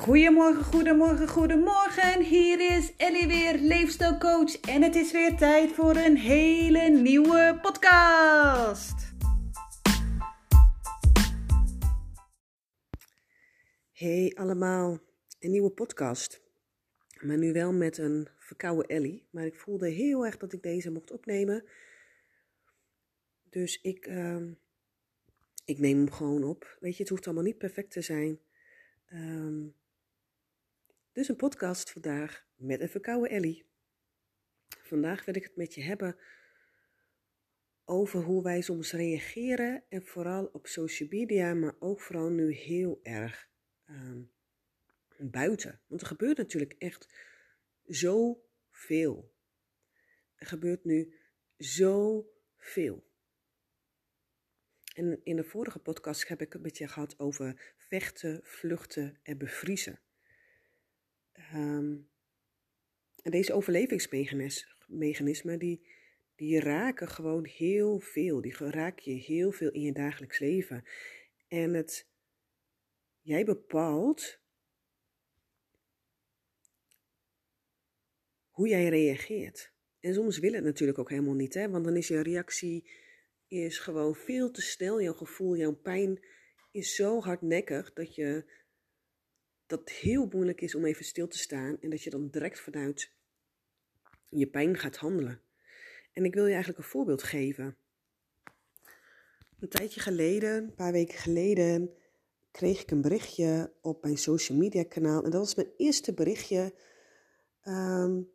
Goedemorgen, goedemorgen, goedemorgen. Hier is Ellie weer, leefstijlcoach. En het is weer tijd voor een hele nieuwe podcast. Hey allemaal, een nieuwe podcast. Maar nu wel met een verkouden Ellie. Maar ik voelde heel erg dat ik deze mocht opnemen. Dus ik, ehm, ik neem hem gewoon op. Weet je, het hoeft allemaal niet perfect te zijn. Ehm, dus een podcast vandaag met een verkouden Ellie. Vandaag wil ik het met je hebben over hoe wij soms reageren. En vooral op social media, maar ook vooral nu heel erg ehm, buiten. Want er gebeurt natuurlijk echt zoveel. Er gebeurt nu zoveel. En in de vorige podcast heb ik het met je gehad over vechten, vluchten en bevriezen. Ehm, en deze overlevingsmechanismen, die, die raken gewoon heel veel. Die raak je heel veel in je dagelijks leven. En het, jij bepaalt hoe jij reageert. En soms wil het natuurlijk ook helemaal niet, hè? want dan is je reactie is gewoon veel te snel. Jouw gevoel, jouw pijn is zo hardnekkig dat je dat heel moeilijk is om even stil te staan en dat je dan direct vanuit je pijn gaat handelen. En ik wil je eigenlijk een voorbeeld geven. Een tijdje geleden, een paar weken geleden, kreeg ik een berichtje op mijn social media kanaal. En dat was mijn eerste berichtje um,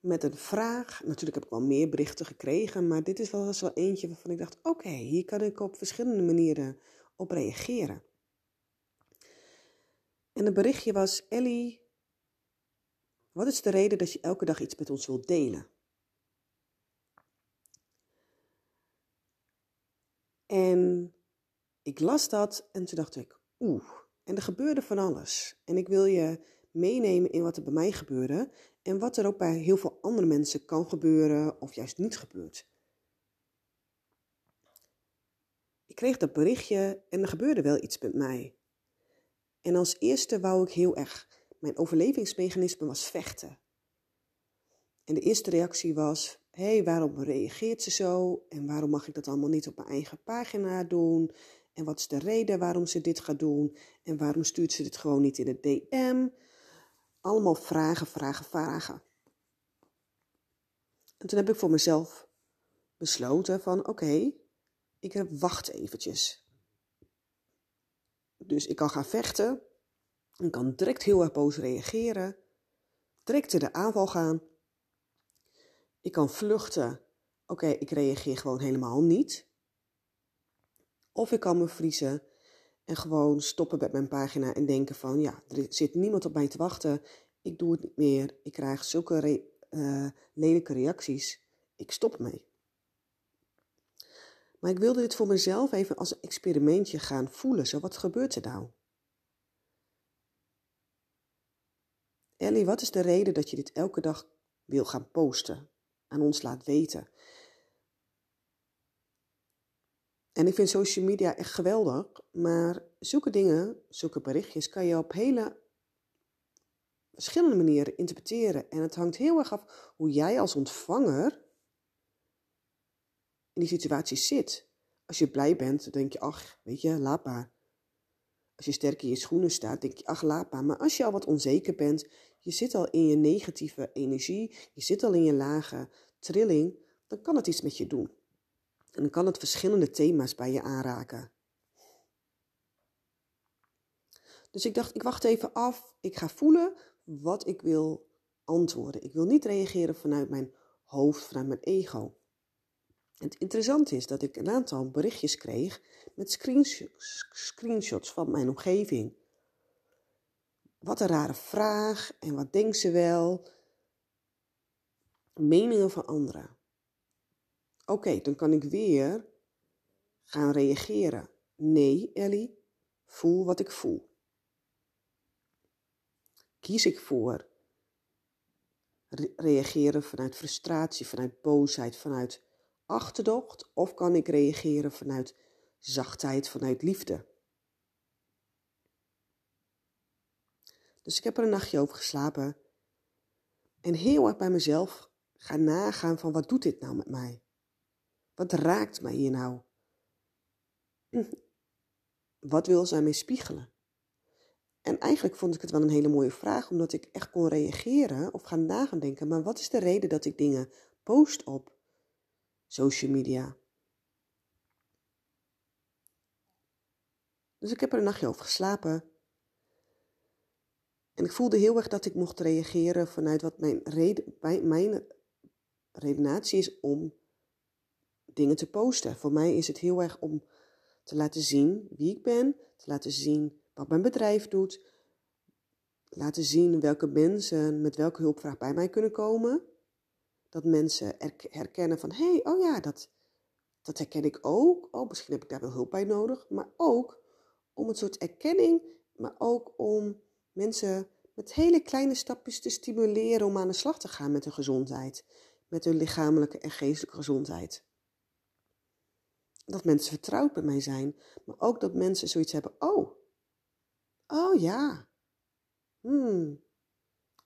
met een vraag. Natuurlijk heb ik wel meer berichten gekregen, maar dit is wel wel eentje waarvan ik dacht: oké, hier kan ik op verschillende manieren op reageren. En het berichtje was: Ellie, wat is de reden dat je elke dag iets met ons wilt delen? En ik las dat en toen dacht ik: oeh, en er gebeurde van alles. En ik wil je meenemen in wat er bij mij gebeurde en wat er ook bij heel veel andere mensen kan gebeuren of juist niet gebeurt. Ik kreeg dat berichtje en er gebeurde wel iets met mij. En als eerste wou ik heel erg, mijn overlevingsmechanisme was vechten. En de eerste reactie was, hé, hey, waarom reageert ze zo? En waarom mag ik dat allemaal niet op mijn eigen pagina doen? En wat is de reden waarom ze dit gaat doen? En waarom stuurt ze dit gewoon niet in het DM? Allemaal vragen, vragen, vragen. En toen heb ik voor mezelf besloten van oké, ik wacht eventjes. Dus ik kan gaan vechten. Ik kan direct heel erg boos reageren. Direct in de aanval gaan. Ik kan vluchten. Oké, ik reageer gewoon helemaal niet. Of ik kan me vriezen en gewoon stoppen met mijn pagina en denken van ja, er zit niemand op mij te wachten. Ik doe het niet meer. Ik krijg zulke re uh, lelijke reacties. Ik stop mee. Maar ik wilde dit voor mezelf even als een experimentje gaan voelen. Zo, wat gebeurt er nou? Ellie, wat is de reden dat je dit elke dag wil gaan posten? Aan ons laat weten. En ik vind social media echt geweldig, maar zulke dingen, zulke berichtjes, kan je op hele verschillende manieren interpreteren. En het hangt heel erg af hoe jij als ontvanger in die situatie zit. Als je blij bent, dan denk je, ach, weet je, laat maar. Als je sterk in je schoenen staat, denk je, ach, laat maar. Maar als je al wat onzeker bent, je zit al in je negatieve energie, je zit al in je lage trilling, dan kan het iets met je doen. En dan kan het verschillende thema's bij je aanraken. Dus ik dacht, ik wacht even af. Ik ga voelen wat ik wil antwoorden. Ik wil niet reageren vanuit mijn hoofd, vanuit mijn ego. Het interessante is dat ik een aantal berichtjes kreeg met screenshots van mijn omgeving. Wat een rare vraag en wat denkt ze wel? Meningen van anderen. Oké, dan kan ik weer gaan reageren. Nee, Ellie, voel wat ik voel. Kies ik voor reageren vanuit frustratie, vanuit boosheid, vanuit achterdocht? Of kan ik reageren vanuit zachtheid, vanuit liefde? Dus ik heb er een nachtje over geslapen. En heel erg bij mezelf gaan nagaan van wat doet dit nou met mij? Wat raakt mij hier nou? Wat wil zij mij spiegelen? En eigenlijk vond ik het wel een hele mooie vraag, omdat ik echt kon reageren of gaan nagaan denken, maar wat is de reden dat ik dingen post op social media? Dus ik heb er een nachtje over geslapen. En ik voelde heel erg dat ik mocht reageren vanuit wat mijn, reden, mijn redenatie is om dingen te posten. Voor mij is het heel erg om te laten zien wie ik ben, te laten zien wat mijn bedrijf doet, laten zien welke mensen met welke hulpvraag bij mij kunnen komen. Dat mensen herkennen van, hé, hey, oh ja, dat, dat herken ik ook. Oh, misschien heb ik daar wel hulp bij nodig. Maar ook om een soort erkenning, maar ook om mensen met hele kleine stapjes te stimuleren om aan de slag te gaan met hun gezondheid. Met hun lichamelijke en geestelijke gezondheid. Dat mensen vertrouwd bij mij zijn, maar ook dat mensen zoiets hebben, oh, oh ja, hmm,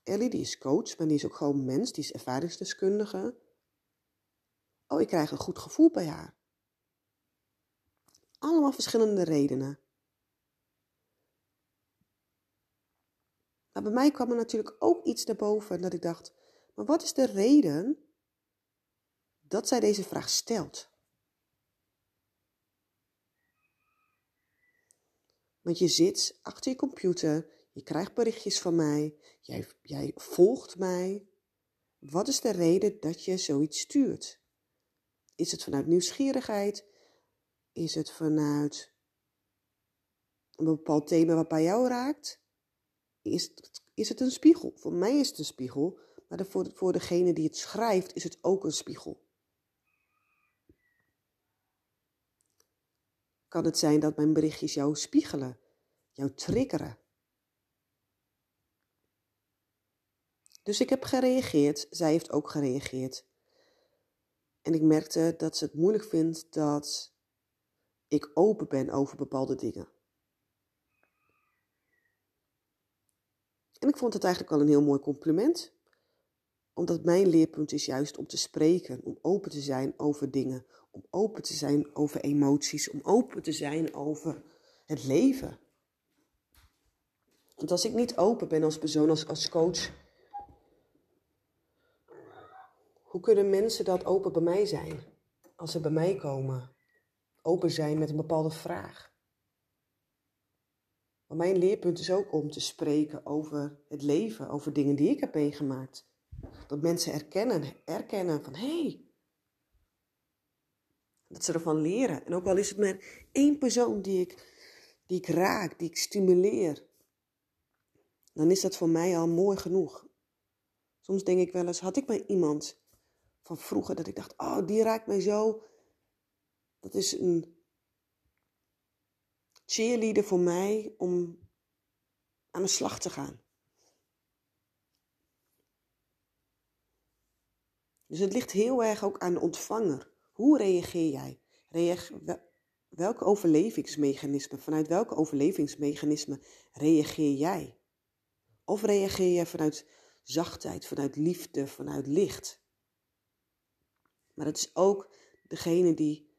Ellie die is coach, maar die is ook gewoon mens, die is ervaringsdeskundige. Oh, ik krijg een goed gevoel bij haar. Allemaal verschillende redenen. Maar bij mij kwam er natuurlijk ook iets naar boven dat ik dacht, maar wat is de reden dat zij deze vraag stelt? Want je zit achter je computer, je krijgt berichtjes van mij, jij, jij volgt mij. Wat is de reden dat je zoiets stuurt? Is het vanuit nieuwsgierigheid? Is het vanuit een bepaald thema wat bij jou raakt? Is het, is het een spiegel? Voor mij is het een spiegel, maar voor, voor degene die het schrijft is het ook een spiegel. kan het zijn dat mijn berichtjes jou spiegelen, jou triggeren. Dus ik heb gereageerd, zij heeft ook gereageerd. En ik merkte dat ze het moeilijk vindt dat ik open ben over bepaalde dingen. En ik vond het eigenlijk wel een heel mooi compliment. Omdat mijn leerpunt is juist om te spreken, om open te zijn over dingen, om open te zijn over emoties, om open te zijn over het leven. Want als ik niet open ben als persoon, als, als coach, hoe kunnen mensen dat open bij mij zijn? Als ze bij mij komen, open zijn met een bepaalde vraag. Mijn leerpunt is ook om te spreken over het leven, over dingen die ik heb meegemaakt. Dat mensen erkennen, erkennen van hé, hey, dat ze ervan leren. En ook al is het maar één persoon die ik, die ik raak, die ik stimuleer, dan is dat voor mij al mooi genoeg. Soms denk ik wel eens, had ik maar iemand van vroeger dat ik dacht, oh, die raakt mij zo. Dat is een cheerleader voor mij om aan de slag te gaan. Dus het ligt heel erg ook aan de ontvanger. Hoe reageer jij? welke overlevingsmechanismen, vanuit welke overlevingsmechanismen reageer jij? Of reageer je vanuit zachtheid, vanuit liefde, vanuit licht? Maar het is ook degene die,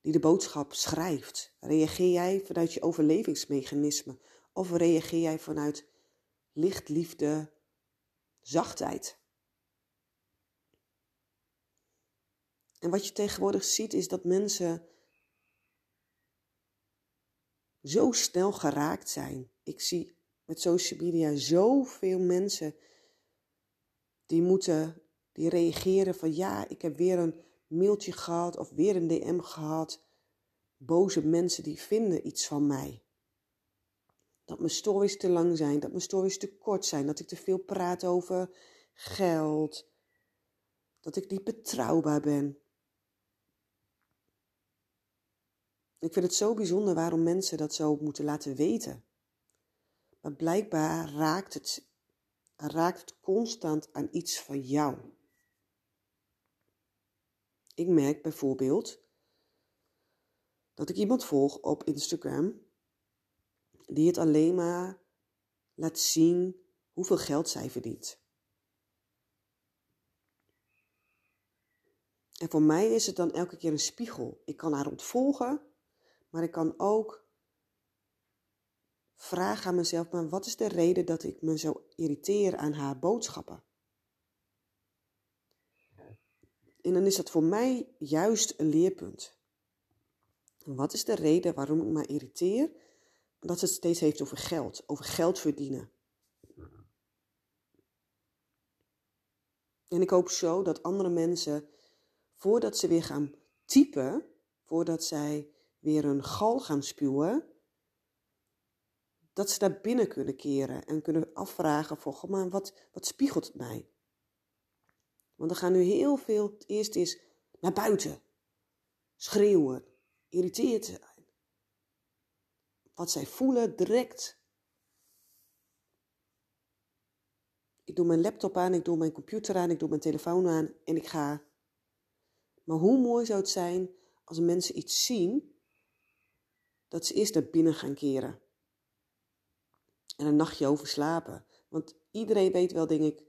die de boodschap schrijft. Reageer jij vanuit je overlevingsmechanisme? Of reageer jij vanuit licht, liefde, zachtheid? En wat je tegenwoordig ziet is dat mensen zo snel geraakt zijn. Ik zie met social media zoveel mensen die moeten, die reageren van ja, ik heb weer een mailtje gehad of weer een DM gehad. Boze mensen die vinden iets van mij. Dat mijn stories te lang zijn, dat mijn stories te kort zijn, dat ik te veel praat over geld, dat ik niet betrouwbaar ben. Ik vind het zo bijzonder waarom mensen dat zo moeten laten weten. Maar blijkbaar raakt het, raakt het constant aan iets van jou. Ik merk bijvoorbeeld dat ik iemand volg op Instagram die het alleen maar laat zien hoeveel geld zij verdient. En voor mij is het dan elke keer een spiegel. Ik kan haar ontvolgen, maar ik kan ook vragen aan mezelf: maar wat is de reden dat ik me zo irriteer aan haar boodschappen? En dan is dat voor mij juist een leerpunt. Wat is de reden waarom ik me irriteer? Dat ze het steeds heeft over geld, over geld verdienen. En ik hoop zo dat andere mensen, voordat ze weer gaan typen, voordat zij weer een gal gaan spuwen, dat ze daar binnen kunnen keren en kunnen afvragen van, maar wat, wat spiegelt het mij? Want er gaan nu heel veel, het eerste is naar buiten, schreeuwen, irriteerd zijn. Wat zij voelen direct. Ik doe mijn laptop aan, ik doe mijn computer aan, ik doe mijn telefoon aan en ik ga. Maar hoe mooi zou het zijn als mensen iets zien, dat ze eerst naar binnen gaan keren. En een nachtje over slapen. Want iedereen weet wel, denk ik,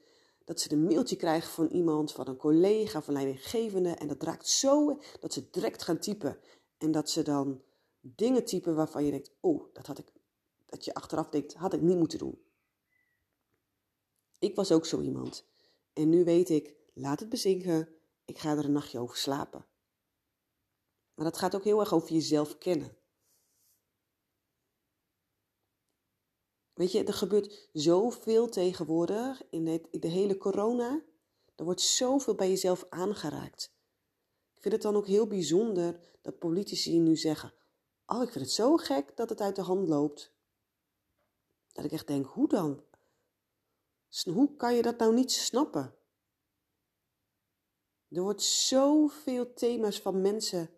dat ze een mailtje krijgen van iemand, van een collega, van leidinggevende. En dat raakt zo dat ze direct gaan typen. En dat ze dan dingen typen waarvan je denkt, oh, dat had ik, dat je achteraf denkt, had ik niet moeten doen. Ik was ook zo iemand. En nu weet ik, laat het bezinken, ik ga er een nachtje over slapen. Maar dat gaat ook heel erg over jezelf kennen. Weet je, er gebeurt zoveel tegenwoordig in de, hele corona. Er wordt zoveel bij jezelf aangeraakt. Ik vind het dan ook heel bijzonder dat politici nu zeggen: Oh, ik vind het zo gek dat het uit de hand loopt. Dat ik echt denk: hoe dan? Hoe kan je dat nou niet snappen? Er wordt zoveel thema's van mensen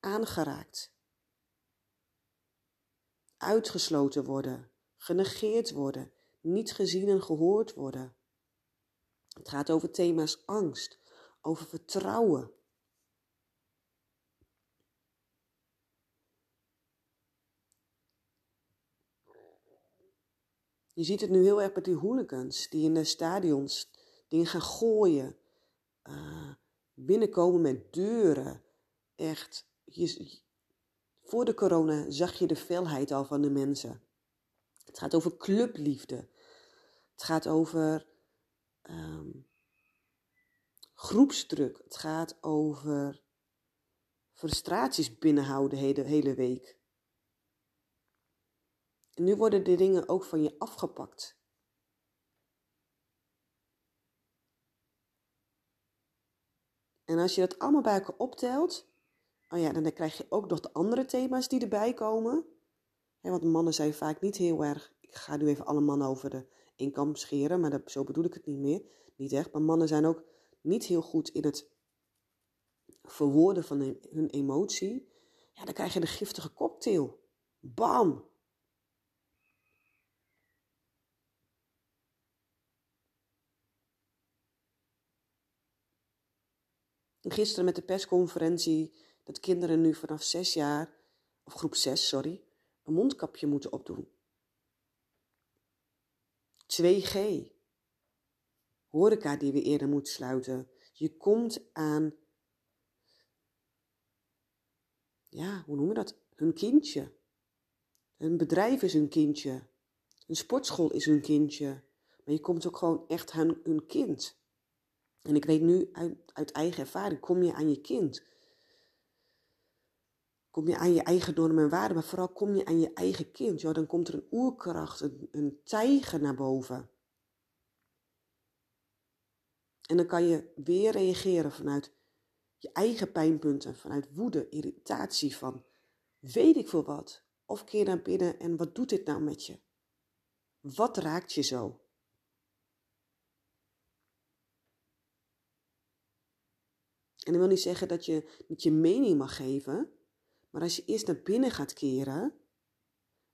aangeraakt. Uitgesloten worden, genegeerd worden, niet gezien en gehoord worden. Het gaat over thema's angst, over vertrouwen. Je ziet het nu heel erg met die hooligans die in de stadions dingen gaan gooien, uh, binnenkomen met deuren. Echt, voor de corona zag je de felheid al van de mensen. Het gaat over clubliefde. Het gaat over um, groepsdruk. Het gaat over frustraties binnenhouden de hele, week. En nu worden de dingen ook van je afgepakt. En als je dat allemaal bij elkaar optelt, oh ja, dan krijg je ook nog de andere thema's die erbij komen. Want mannen zijn vaak niet heel erg, ik ga nu even alle mannen over de inkom scheren, maar dat, zo bedoel ik het niet meer. Niet echt, maar mannen zijn ook niet heel goed in het verwoorden van hun emotie. Ja, dan krijg je de giftige cocktail. Bam! Gisteren met de persconferentie dat kinderen nu vanaf zes jaar, of groep 6, sorry, een mondkapje moeten opdoen. 2G. Horeca die we eerder moeten sluiten. Je komt aan, ja, hoe noemen we dat? Hun kindje. Een bedrijf is hun kindje. Een sportschool is hun kindje. Maar je komt ook gewoon echt aan hun kind. En ik weet nu uit, uit eigen ervaring, kom je aan je kind. Kom je aan je eigen normen en waarden, maar vooral kom je aan je eigen kind. Ja, dan komt er een oerkracht, een, een tijger naar boven. En dan kan je weer reageren vanuit je eigen pijnpunten, vanuit woede, irritatie van weet ik veel wat. Of keer naar binnen en wat doet dit nou met je? Wat raakt je zo? En dat wil niet zeggen dat je niet je mening mag geven, maar als je eerst naar binnen gaat keren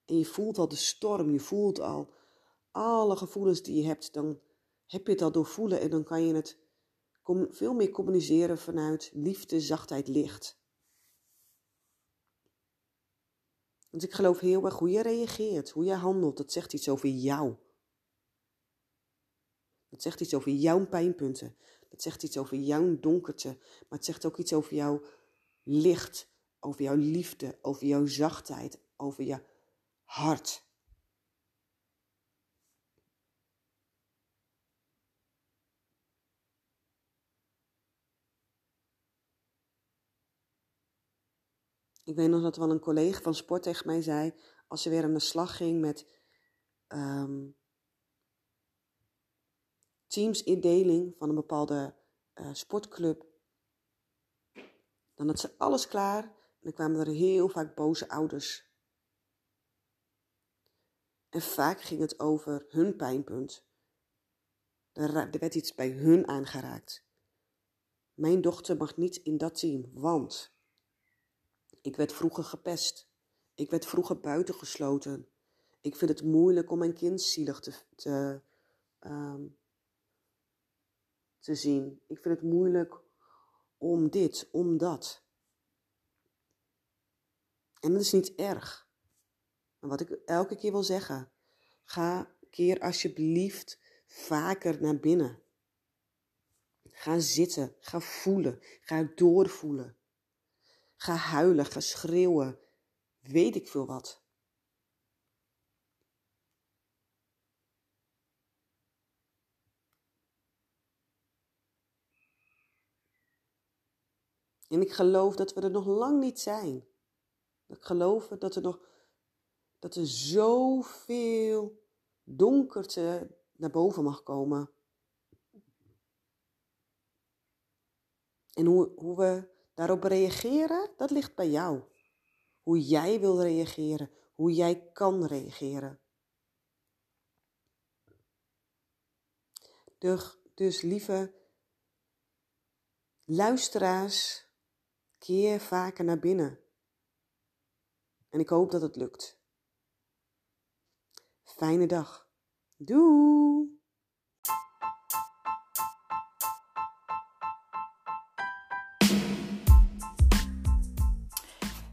en je voelt al de storm, je voelt al alle gevoelens die je hebt, dan heb je het al doorvoelen en dan kan je het veel meer communiceren vanuit liefde, zachtheid, licht. Want ik geloof heel erg hoe je reageert, hoe je handelt, dat zegt iets over jou. Dat zegt iets over jouw pijnpunten. Dat zegt iets over jouw donkerte. Maar het zegt ook iets over jouw licht, over jouw liefde, over jouw zachtheid, over je hart. Ik weet nog dat wel een collega van sport tegen mij zei, als ze weer aan de slag ging met um, teamsindeling van een bepaalde uh, sportclub, dan had ze alles klaar dan kwamen er heel vaak boze ouders. En vaak ging het over hun pijnpunt. Er werd iets bij hun aangeraakt. Mijn dochter mag niet in dat team, want ik werd vroeger gepest. Ik werd vroeger buitengesloten. Ik vind het moeilijk om mijn kind zielig te, te, um, te zien. Ik vind het moeilijk om dit, om dat. En dat is niet erg. Maar wat ik elke keer wil zeggen, ga keer alsjeblieft vaker naar binnen. Ga zitten, ga voelen, ga doorvoelen. Ga huilen, ga schreeuwen, weet ik veel wat. En ik geloof dat we er nog lang niet zijn. Ik geloof dat er nog dat er zoveel donkerte naar boven mag komen. En hoe, hoe we daarop reageren, dat ligt bij jou. Hoe jij wil reageren, hoe jij kan reageren. Dus, dus lieve luisteraars, keer vaker naar binnen. En ik hoop dat het lukt. Fijne dag. Doei!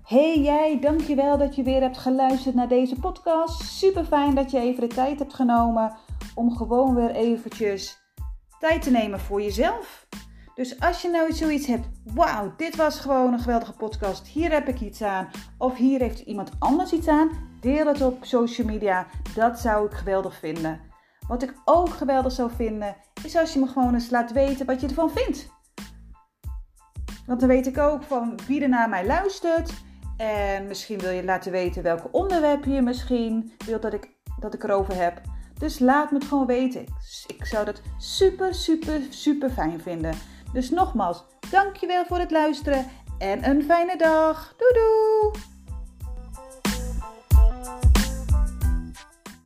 Hey jij, dankjewel dat je weer hebt geluisterd naar deze podcast. Super fijn dat je even de tijd hebt genomen om gewoon weer eventjes tijd te nemen voor jezelf. Dus als je nou zoiets hebt, wauw, dit was gewoon een geweldige podcast, hier heb ik iets aan, of hier heeft iemand anders iets aan, deel het op social media. Dat zou ik geweldig vinden. Wat ik ook geweldig zou vinden, is als je me gewoon eens laat weten wat je ervan vindt. Want dan weet ik ook van wie er naar mij luistert. En misschien wil je laten weten welke onderwerpen je misschien wilt dat ik, dat ik erover heb. Dus laat me het gewoon weten. Ik zou dat super, super, super fijn vinden. Dus nogmaals, dankjewel voor het luisteren en een fijne dag. Doei doei!